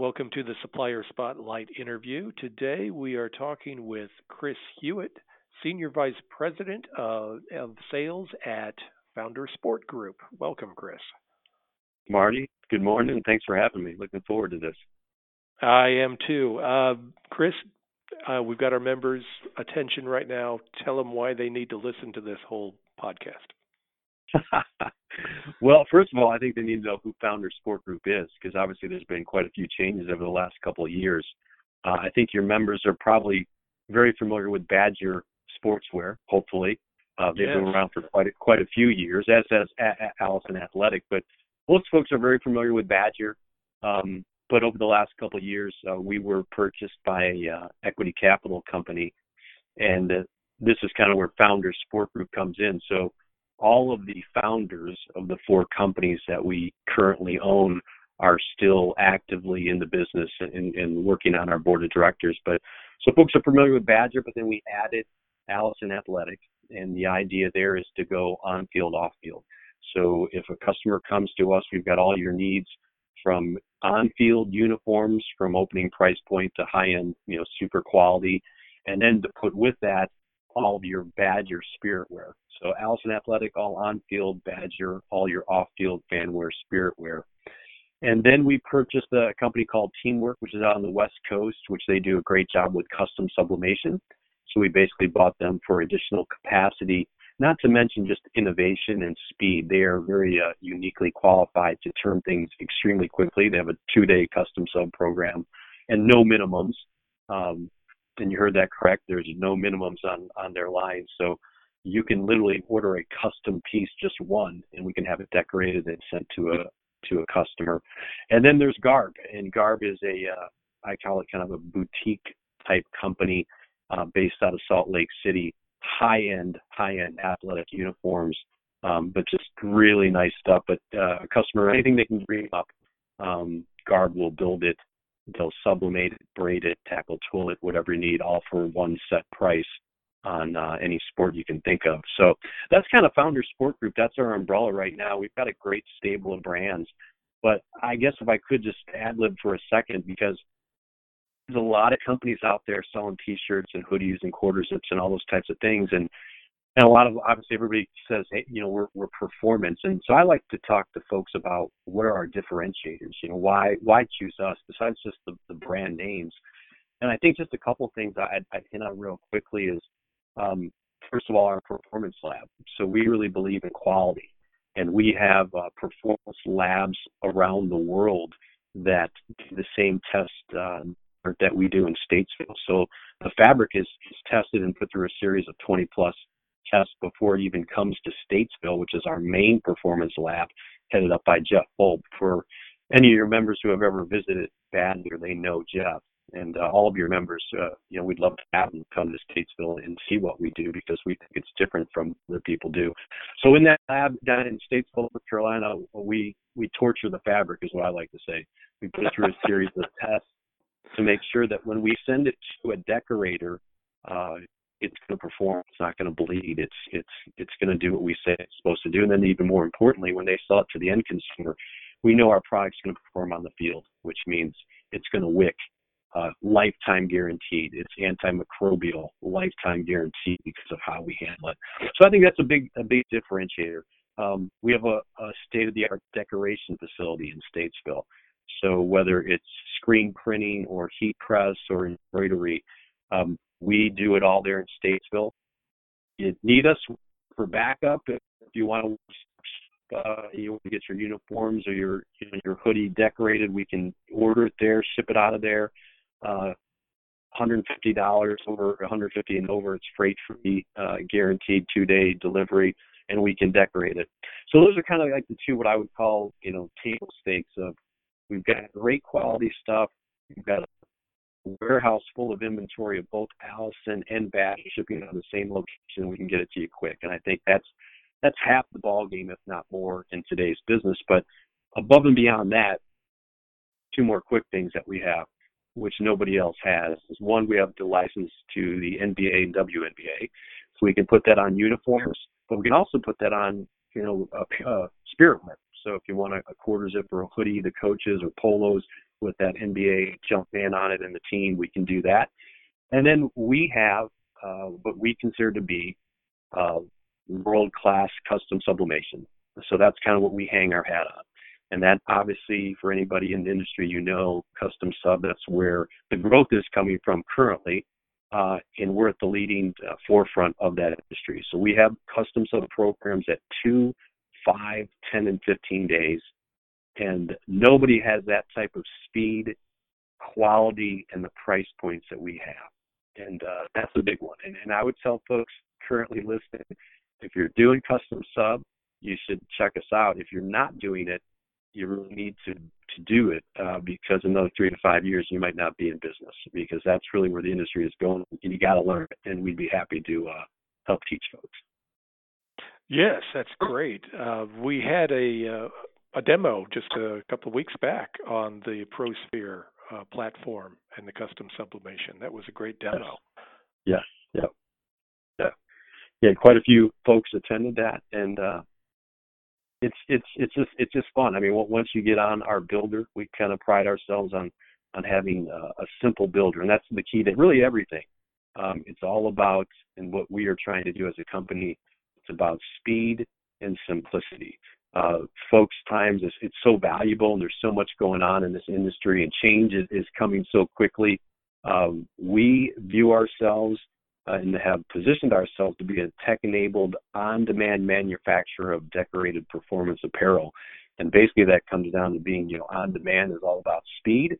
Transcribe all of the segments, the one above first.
Welcome to the Supplier Spotlight interview. Today we are talking with Chris Hewitt, Senior Vice President of, of Sales at Founder Sport Group. Welcome, Chris. Marty, good morning. Thanks for having me. Looking forward to this. I am too. Uh, Chris, uh, we've got our members' attention right now. Tell them why they need to listen to this whole podcast. well, first of all, I think they need to know who Founder Sport Group is because obviously there's been quite a few changes over the last couple of years. Uh, I think your members are probably very familiar with Badger Sportswear. Hopefully, uh, they've yes. been around for quite a, quite a few years, as has Alleson Athletic. But most folks are very familiar with Badger. Um, but over the last couple of years, uh, we were purchased by a uh, equity capital company, and uh, this is kind of where Founder Sport Group comes in. So all of the founders of the four companies that we currently own are still actively in the business and, and, working on our board of directors. But so folks are familiar with Badger, but then we added Alleson Athletic, and the idea there is to go on field, off field. So if a customer comes to us, we've got all your needs from on field uniforms from opening price point to high end, you know, super quality. And then to put with that all of your Badger spirit wear. So Alleson Athletic, all on-field Badger, all your off-field fan wear, spirit wear. And then we purchased a company called Teamwork, which is out on the West Coast, which they do a great job with custom sublimation. So we basically bought them for additional capacity, not to mention just innovation and speed. They are very uh, uniquely qualified to turn things extremely quickly. They have a two-day custom sub program and no minimums. Um, and you heard that correct. There's no minimums on on their line, so you can literally order a custom piece, just one, and we can have it decorated and sent to a to a customer. And then there's Garb, and Garb is a uh, I call it kind of a boutique type company uh, based out of Salt Lake City, high end high end athletic uniforms, um, but just really nice stuff. But uh, a customer, anything they can dream up, um, Garb will build it they'll sublimate it, braid it, tackle twill it, whatever you need, all for one set price on uh, any sport you can think of. So that's kind of Founder Sport Group. That's our umbrella right now. We've got a great stable of brands. But I guess if I could just ad lib for a second, because there's a lot of companies out there selling T-shirts and hoodies and quarter zips and all those types of things, and and a lot of obviously everybody says hey you know we're we're performance. And so i like to talk to folks about what are our differentiators you know why why choose us besides just the, the brand names. And i think just a couple things i'd, I'd hit on real quickly is um, first of all our performance lab. So we really believe in quality. And we have uh, performance labs around the world that do the same test uh, that we do in Statesville. So the fabric is, is tested and put through a series of 20 plus test before it even comes to Statesville, which is our main performance lab, headed up by Jeff Bulb. For any of your members who have ever visited Badger, they know Jeff. And uh, all of your members, uh, you know, we'd love to have them come to Statesville and see what we do because we think it's different from what people do. So in that lab down in Statesville, North Carolina, we we torture the fabric, is what I like to say. We put it through a series of tests to make sure that when we send it to a decorator, uh, it's going to perform. It's not going to bleed. It's it's it's going to do what we say it's supposed to do. And then even more importantly, when they sell it to the end consumer, we know our product's going to perform on the field, which means it's going to wick, uh, lifetime guaranteed. It's antimicrobial, lifetime guaranteed because of how we handle it. So I think that's a big a big differentiator. Um, we have a, a state-of-the-art decoration facility in Statesville. So whether it's screen printing or heat press or embroidery, um, we do it all there in Statesville. You need us for backup if you want to uh, you want to get your uniforms or your you know, your hoodie decorated. We can order it there, ship it out of there. Uh, $150 over 150 and over. It's freight free, uh, guaranteed two day delivery, and we can decorate it. So those are kind of like the two what I would call you know table stakes of we've got great quality stuff. We've got a warehouse full of inventory of both Alleson and Badger shipping on the same location. We can get it to you quick, and I think that's that's half the ball game, if not more, in today's business. But above and beyond that, two more quick things that we have, which nobody else has, is one we have the license to the NBA and WNBA, so we can put that on uniforms, but we can also put that on you know a, a spirit wear. So if you want a, a quarter zip or a hoodie, the coaches or polos, with that NBA jump man on it and the team, we can do that. And then we have uh, what we consider to be uh, world class custom sublimation. So that's kind of what we hang our hat on. And that obviously, for anybody in the industry, you know, custom sub, that's where the growth is coming from currently. Uh, and we're at the leading uh, forefront of that industry. So we have custom sub programs at two, five, ten, and 15 days. And nobody has that type of speed, quality, and the price points that we have. And uh, that's a big one. And, and I would tell folks currently listening, if you're doing custom sub, you should check us out. If you're not doing it, you really need to to do it uh, because another three to five years you might not be in business because that's really where the industry is going and you got to learn and we'd be happy to uh, help teach folks. Yes, that's great. Uh, we had a uh, a demo just a couple of weeks back on the ProSphere uh, platform and the custom sublimation. That was a great demo. Yes. yes. Yeah. Yeah. Yeah. Quite a few folks attended that, and uh, it's it's it's just it's just fun. I mean, once you get on our builder, we kind of pride ourselves on on having a, a simple builder, and that's the key to really everything. Um, it's all about and what we are trying to do as a company. It's about speed and simplicity. Uh, folks, times is it's so valuable, and there's so much going on in this industry, and change is, is coming so quickly. Um, we view ourselves uh, and have positioned ourselves to be a tech-enabled, on-demand manufacturer of decorated performance apparel. And basically, that comes down to being, you know, on-demand is all about speed,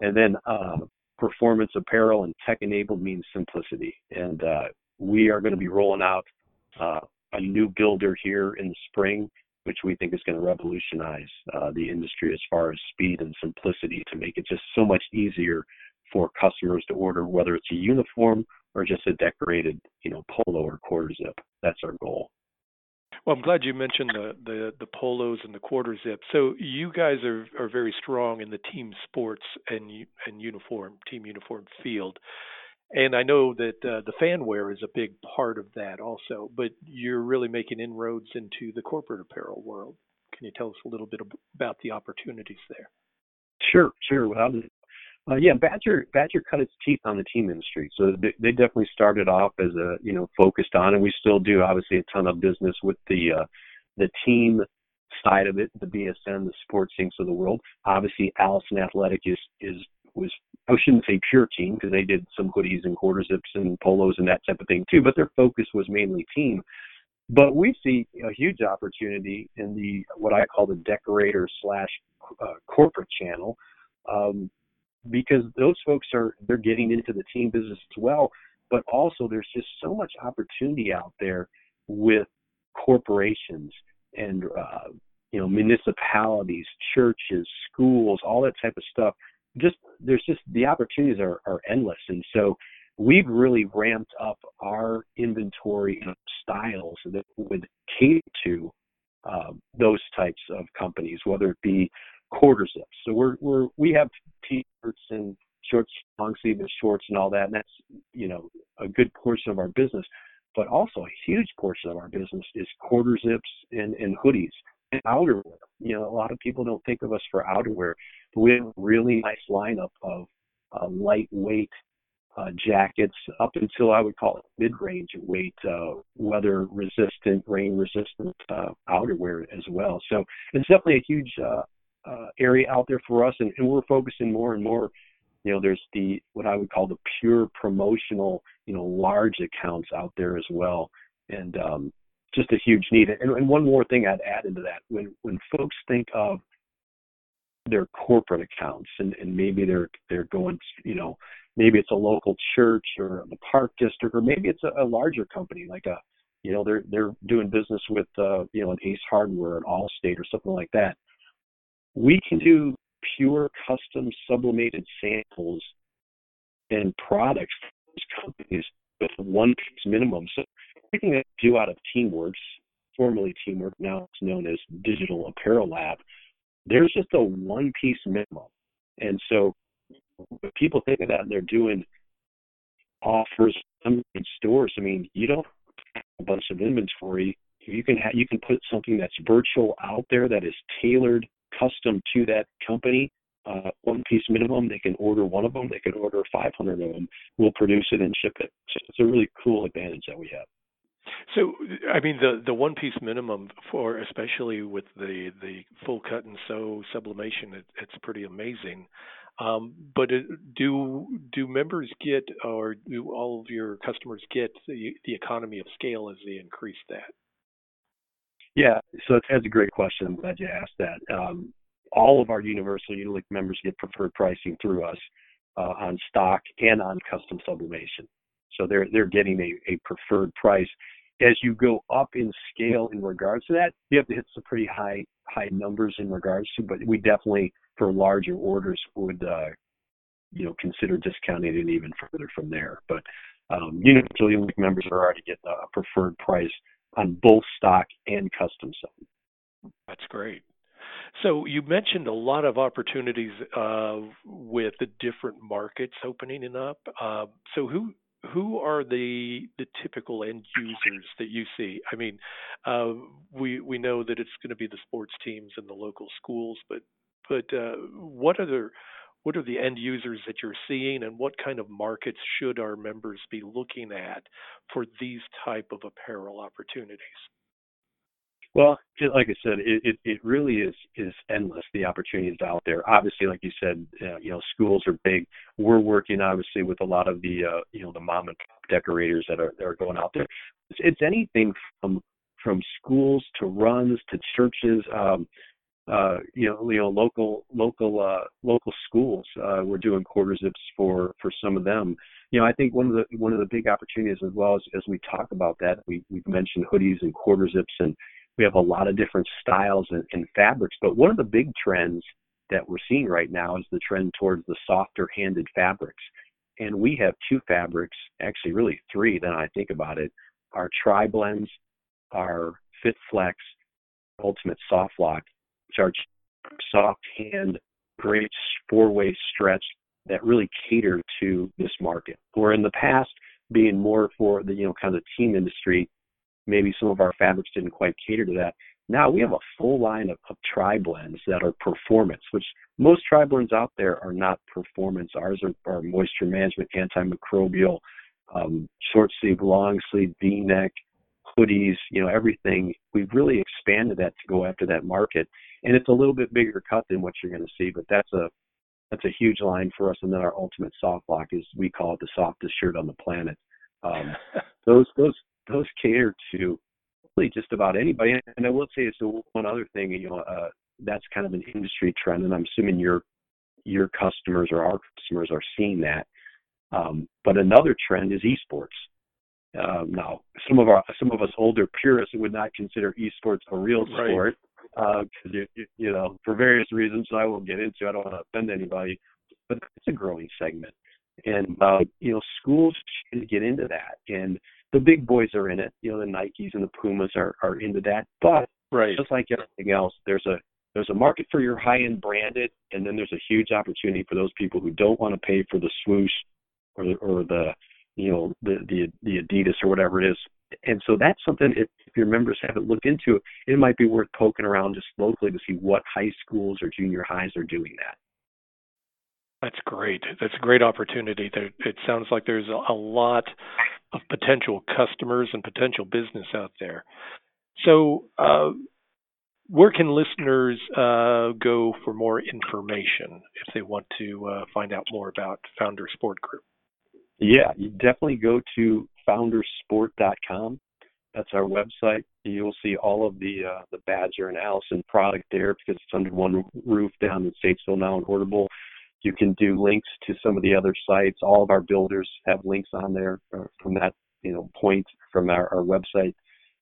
and then uh, performance apparel and tech-enabled means simplicity. And uh, we are going to be rolling out uh, a new builder here in the spring, which we think is going to revolutionize uh, the industry as far as speed and simplicity to make it just so much easier for customers to order, whether it's a uniform or just a decorated, you know, polo or quarter zip. That's our goal. Well, I'm glad you mentioned the, the, the polos and the quarter zip. So you guys are, are very strong in the team sports and and uniform team uniform field, and I know that uh, the fan wear is a big part of that also. But you're really making inroads into the corporate apparel world. Can you tell us a little bit about the opportunities there? Sure, sure. Without uh, yeah, Badger Badger cut its teeth on the team industry, so they, they definitely started off as a you know focused on, and we still do obviously a ton of business with the uh, the team side of it, the BSN, the sports things of the world. Obviously, Alleson Athletic is is was I shouldn't say pure team because they did some hoodies and quarter zips and polos and that type of thing too, but their focus was mainly team. But we see a huge opportunity in the what I call the decorator slash uh, corporate channel. Um, because those folks are they're getting into the team business as well but also there's just so much opportunity out there with corporations and uh, you know municipalities churches schools all that type of stuff just there's just the opportunities are, are endless and so we've really ramped up our inventory and styles that would cater to uh, those types of companies whether it be quarter zips. So we're we're we have t-shirts and shorts, long sleeve and shorts and all that, and that's you know a good portion of our business. But also a huge portion of our business is quarter zips and, and hoodies and outerwear. You know, a lot of people don't think of us for outerwear, we have a really nice lineup of uh, lightweight uh, jackets up until I would call it mid-range weight, uh, weather resistant, rain resistant uh, outerwear as well. So it's definitely a huge uh, uh, area out there for us, and, and we're focusing more and more. You know, there's the what I would call the pure promotional, you know, large accounts out there as well, and um, just a huge need. And, and one more thing I'd add into that: when when folks think of their corporate accounts, and, and maybe they're they're going, you know, maybe it's a local church or the park district, or maybe it's a, a larger company like a, you know, they're they're doing business with, uh, you know, an Ace Hardware, an Allstate, or something like that we can do pure custom sublimated samples and products for those companies with one piece minimum. So everything that we do out of Teamworks, formerly Teamwork, now it's known as Digital Apparel Lab, there's just a one piece minimum. And so people think of that and they're doing offers in stores, I mean, you don't have a bunch of inventory. You can have you can put something that's virtual out there that is tailored custom to that company uh, one piece minimum. They can order one of them. They can order 500 of them. We'll produce it and ship it. So it's a really cool advantage that we have. So, I mean, the the one piece minimum for especially with the the full cut and sew sublimation, it, it's pretty amazing. Um, but it, do do members get, or do all of your customers get the the economy of scale as they increase that? Yeah, so that's a great question. I'm glad you asked that. Um, all of our Universal Unilink members get preferred pricing through us uh, on stock and on custom sublimation. So they're they're getting a, a preferred price. As you go up in scale in regards to that, you have to hit some pretty high high numbers in regards to. But we definitely for larger orders would uh, you know consider discounting it even further from there. But um, Universal members are already getting a preferred price on both stock and custom sub. That's great. So you mentioned a lot of opportunities uh, with the different markets opening up. Uh, so who who are the the typical end users that you see? I mean, uh, we we know that it's going to be the sports teams and the local schools, but but uh, what the what are the end users that you're seeing, and what kind of markets should our members be looking at for these type of apparel opportunities? Well, like I said, it, it, it really is is endless the opportunities out there. Obviously, like you said, uh, you know, schools are big. We're working obviously with a lot of the uh, you know the mom and pop decorators that are that are going out there. It's, it's anything from from schools to runs to churches. Um, uh, you know, you know, local local uh, local schools. Uh, we're doing quarter zips for for some of them. You know, I think one of the one of the big opportunities as well as as we talk about that, we we've mentioned hoodies and quarter zips and we have a lot of different styles and, and fabrics. But one of the big trends that we're seeing right now is the trend towards the softer handed fabrics. And we have two fabrics, actually really three then I think about it, our tri blends, our fit flex, ultimate soft lock, which are soft hand, great four way stretch that really cater to this market. Where in the past, being more for the, you know, kind of team industry, maybe some of our fabrics didn't quite cater to that. Now we have a full line of, of tri blends that are performance, which most tri blends out there are not performance. Ours are, are moisture management, antimicrobial, um, short sleeve, long sleeve, V neck, hoodies, you know, everything. We've really expanded that to go after that market. And it's a little bit bigger cut than what you're going to see, but that's a that's a huge line for us. And then our ultimate soft lock is we call it the softest shirt on the planet. Um, those those those cater to really just about anybody. And I will say it's one other thing, you know, uh, that's kind of an industry trend, and I'm assuming your your customers or our customers are seeing that. Um, but another trend is esports. Um, now, some of our some of us older purists would not consider esports a real sport because right. uh, you, you know for various reasons I won't get into. I don't want to offend anybody, but it's a growing segment, and uh, you know schools should get into that. And the big boys are in it. You know, the Nikes and the Pumas are are into that. But right. just like everything else, there's a there's a market for your high end branded, and then there's a huge opportunity for those people who don't want to pay for the swoosh or the, or the you know the the the Adidas or whatever it is. And so that's something if, if your members haven't looked into, it might be worth poking around just locally to see what high schools or junior highs are doing that. That's great. That's a great opportunity. There, it sounds like there's a lot of potential customers and potential business out there. So, uh, where can listeners uh, go for more information if they want to uh, find out more about Founder Sport Group? Yeah, you definitely go to foundersport.com. That's our website. You'll see all of the uh, the Badger and Alleson product there because it's under one roof down in Statesville now in Orderable. You can do links to some of the other sites. All of our builders have links on there uh, from that you know point from our, our website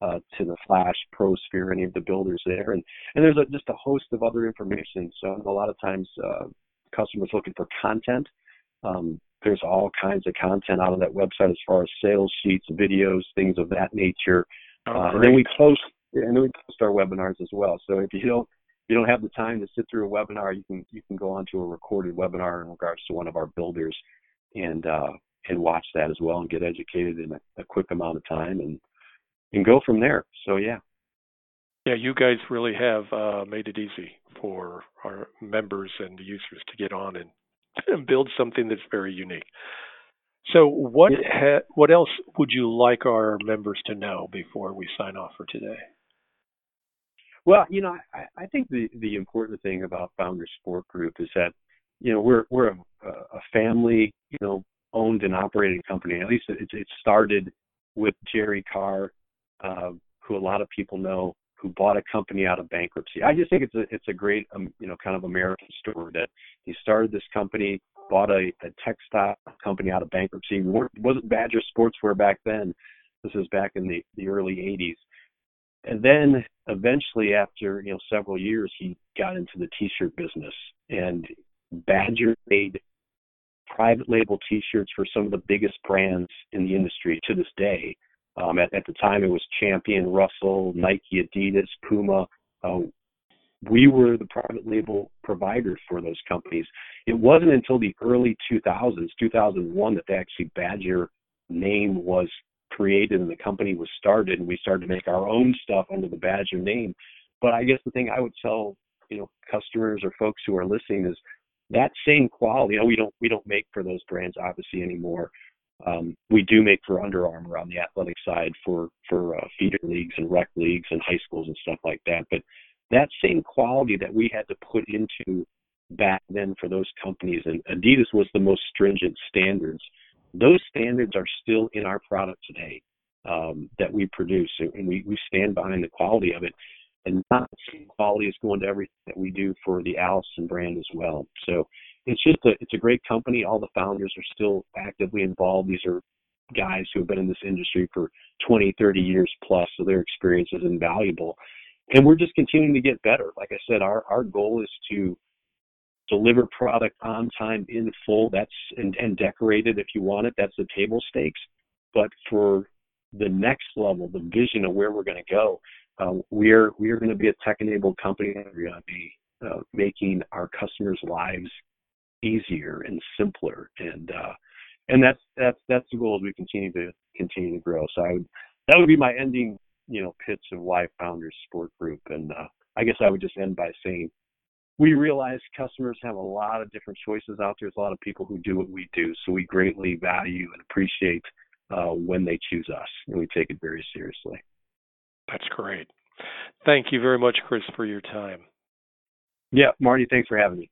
uh, to the Flash, ProSphere, any of the builders there, and and there's a, just a host of other information. So a lot of times uh, customers looking for content. Um, there's all kinds of content out of that website as far as sales sheets, videos, things of that nature. Oh, uh, and then we post and then we post our webinars as well. So if you don't you don't have the time to sit through a webinar, you can you can go onto a recorded webinar in regards to one of our builders and uh, and watch that as well and get educated in a, a quick amount of time and and go from there. So yeah. Yeah, you guys really have uh, made it easy for our members and users to get on and, and build something that's very unique. So, what ha- what else would you like our members to know before we sign off for today? Well, you know, I, I think the the important thing about Founders Sport Group is that you know we're we're a, a family you know owned and operated company. At least it, it started with Jerry Carr, uh, who a lot of people know, who bought a company out of bankruptcy. I just think it's a it's a great um, you know kind of American story that he started this company bought a, a textile company out of bankruptcy. It wasn't Badger Sportswear back then. This was back in the, the early 80s. And then eventually, after you know several years, he got into the T-shirt business. And Badger made private label T-shirts for some of the biggest brands in the industry to this day. Um, at, at the time, it was Champion, Russell, Nike, Adidas, Puma. Uh, we were the private label providers for those companies. It wasn't until the early 2000s, 2001, that actually Badger name was created and the company was started, and we started to make our own stuff under the Badger name. But I guess the thing I would tell you know customers or folks who are listening is that same quality. You know, we don't we don't make for those brands obviously anymore. Um, we do make for Under Armour on the athletic side for for uh, feeder leagues and rec leagues and high schools and stuff like that. But that same quality that we had to put into back then for those companies, and Adidas was the most stringent standards. Those standards are still in our product today um, that we produce, and we, we stand behind the quality of it. And not the same quality is going to everything that we do for the Alleson brand as well. So it's just a it's a great company. All the founders are still actively involved. These are guys who have been in this industry for 20, 30 years plus, so their experience is invaluable and we're just continuing to get better. Like I said, our our goal is to deliver product on time in full. That's and, and decorated if you want it. That's the table stakes. But for the next level, the vision of where we're going to go, uh, we're we're going to be a tech-enabled company. We're going to be uh, making our customers' lives easier and simpler, and uh, and that's that's that's the goal as we continue to continue to grow. So I would that would be my ending you know pitch of why Founders Sport Group, and uh, I guess I would just end by saying we realize customers have a lot of different choices out there. There's a lot of people who do what we do, so we greatly value and appreciate uh, when they choose us, and we take it very seriously. That's great. Thank you very much, Chris, for your time. Yeah, Marty, thanks for having me.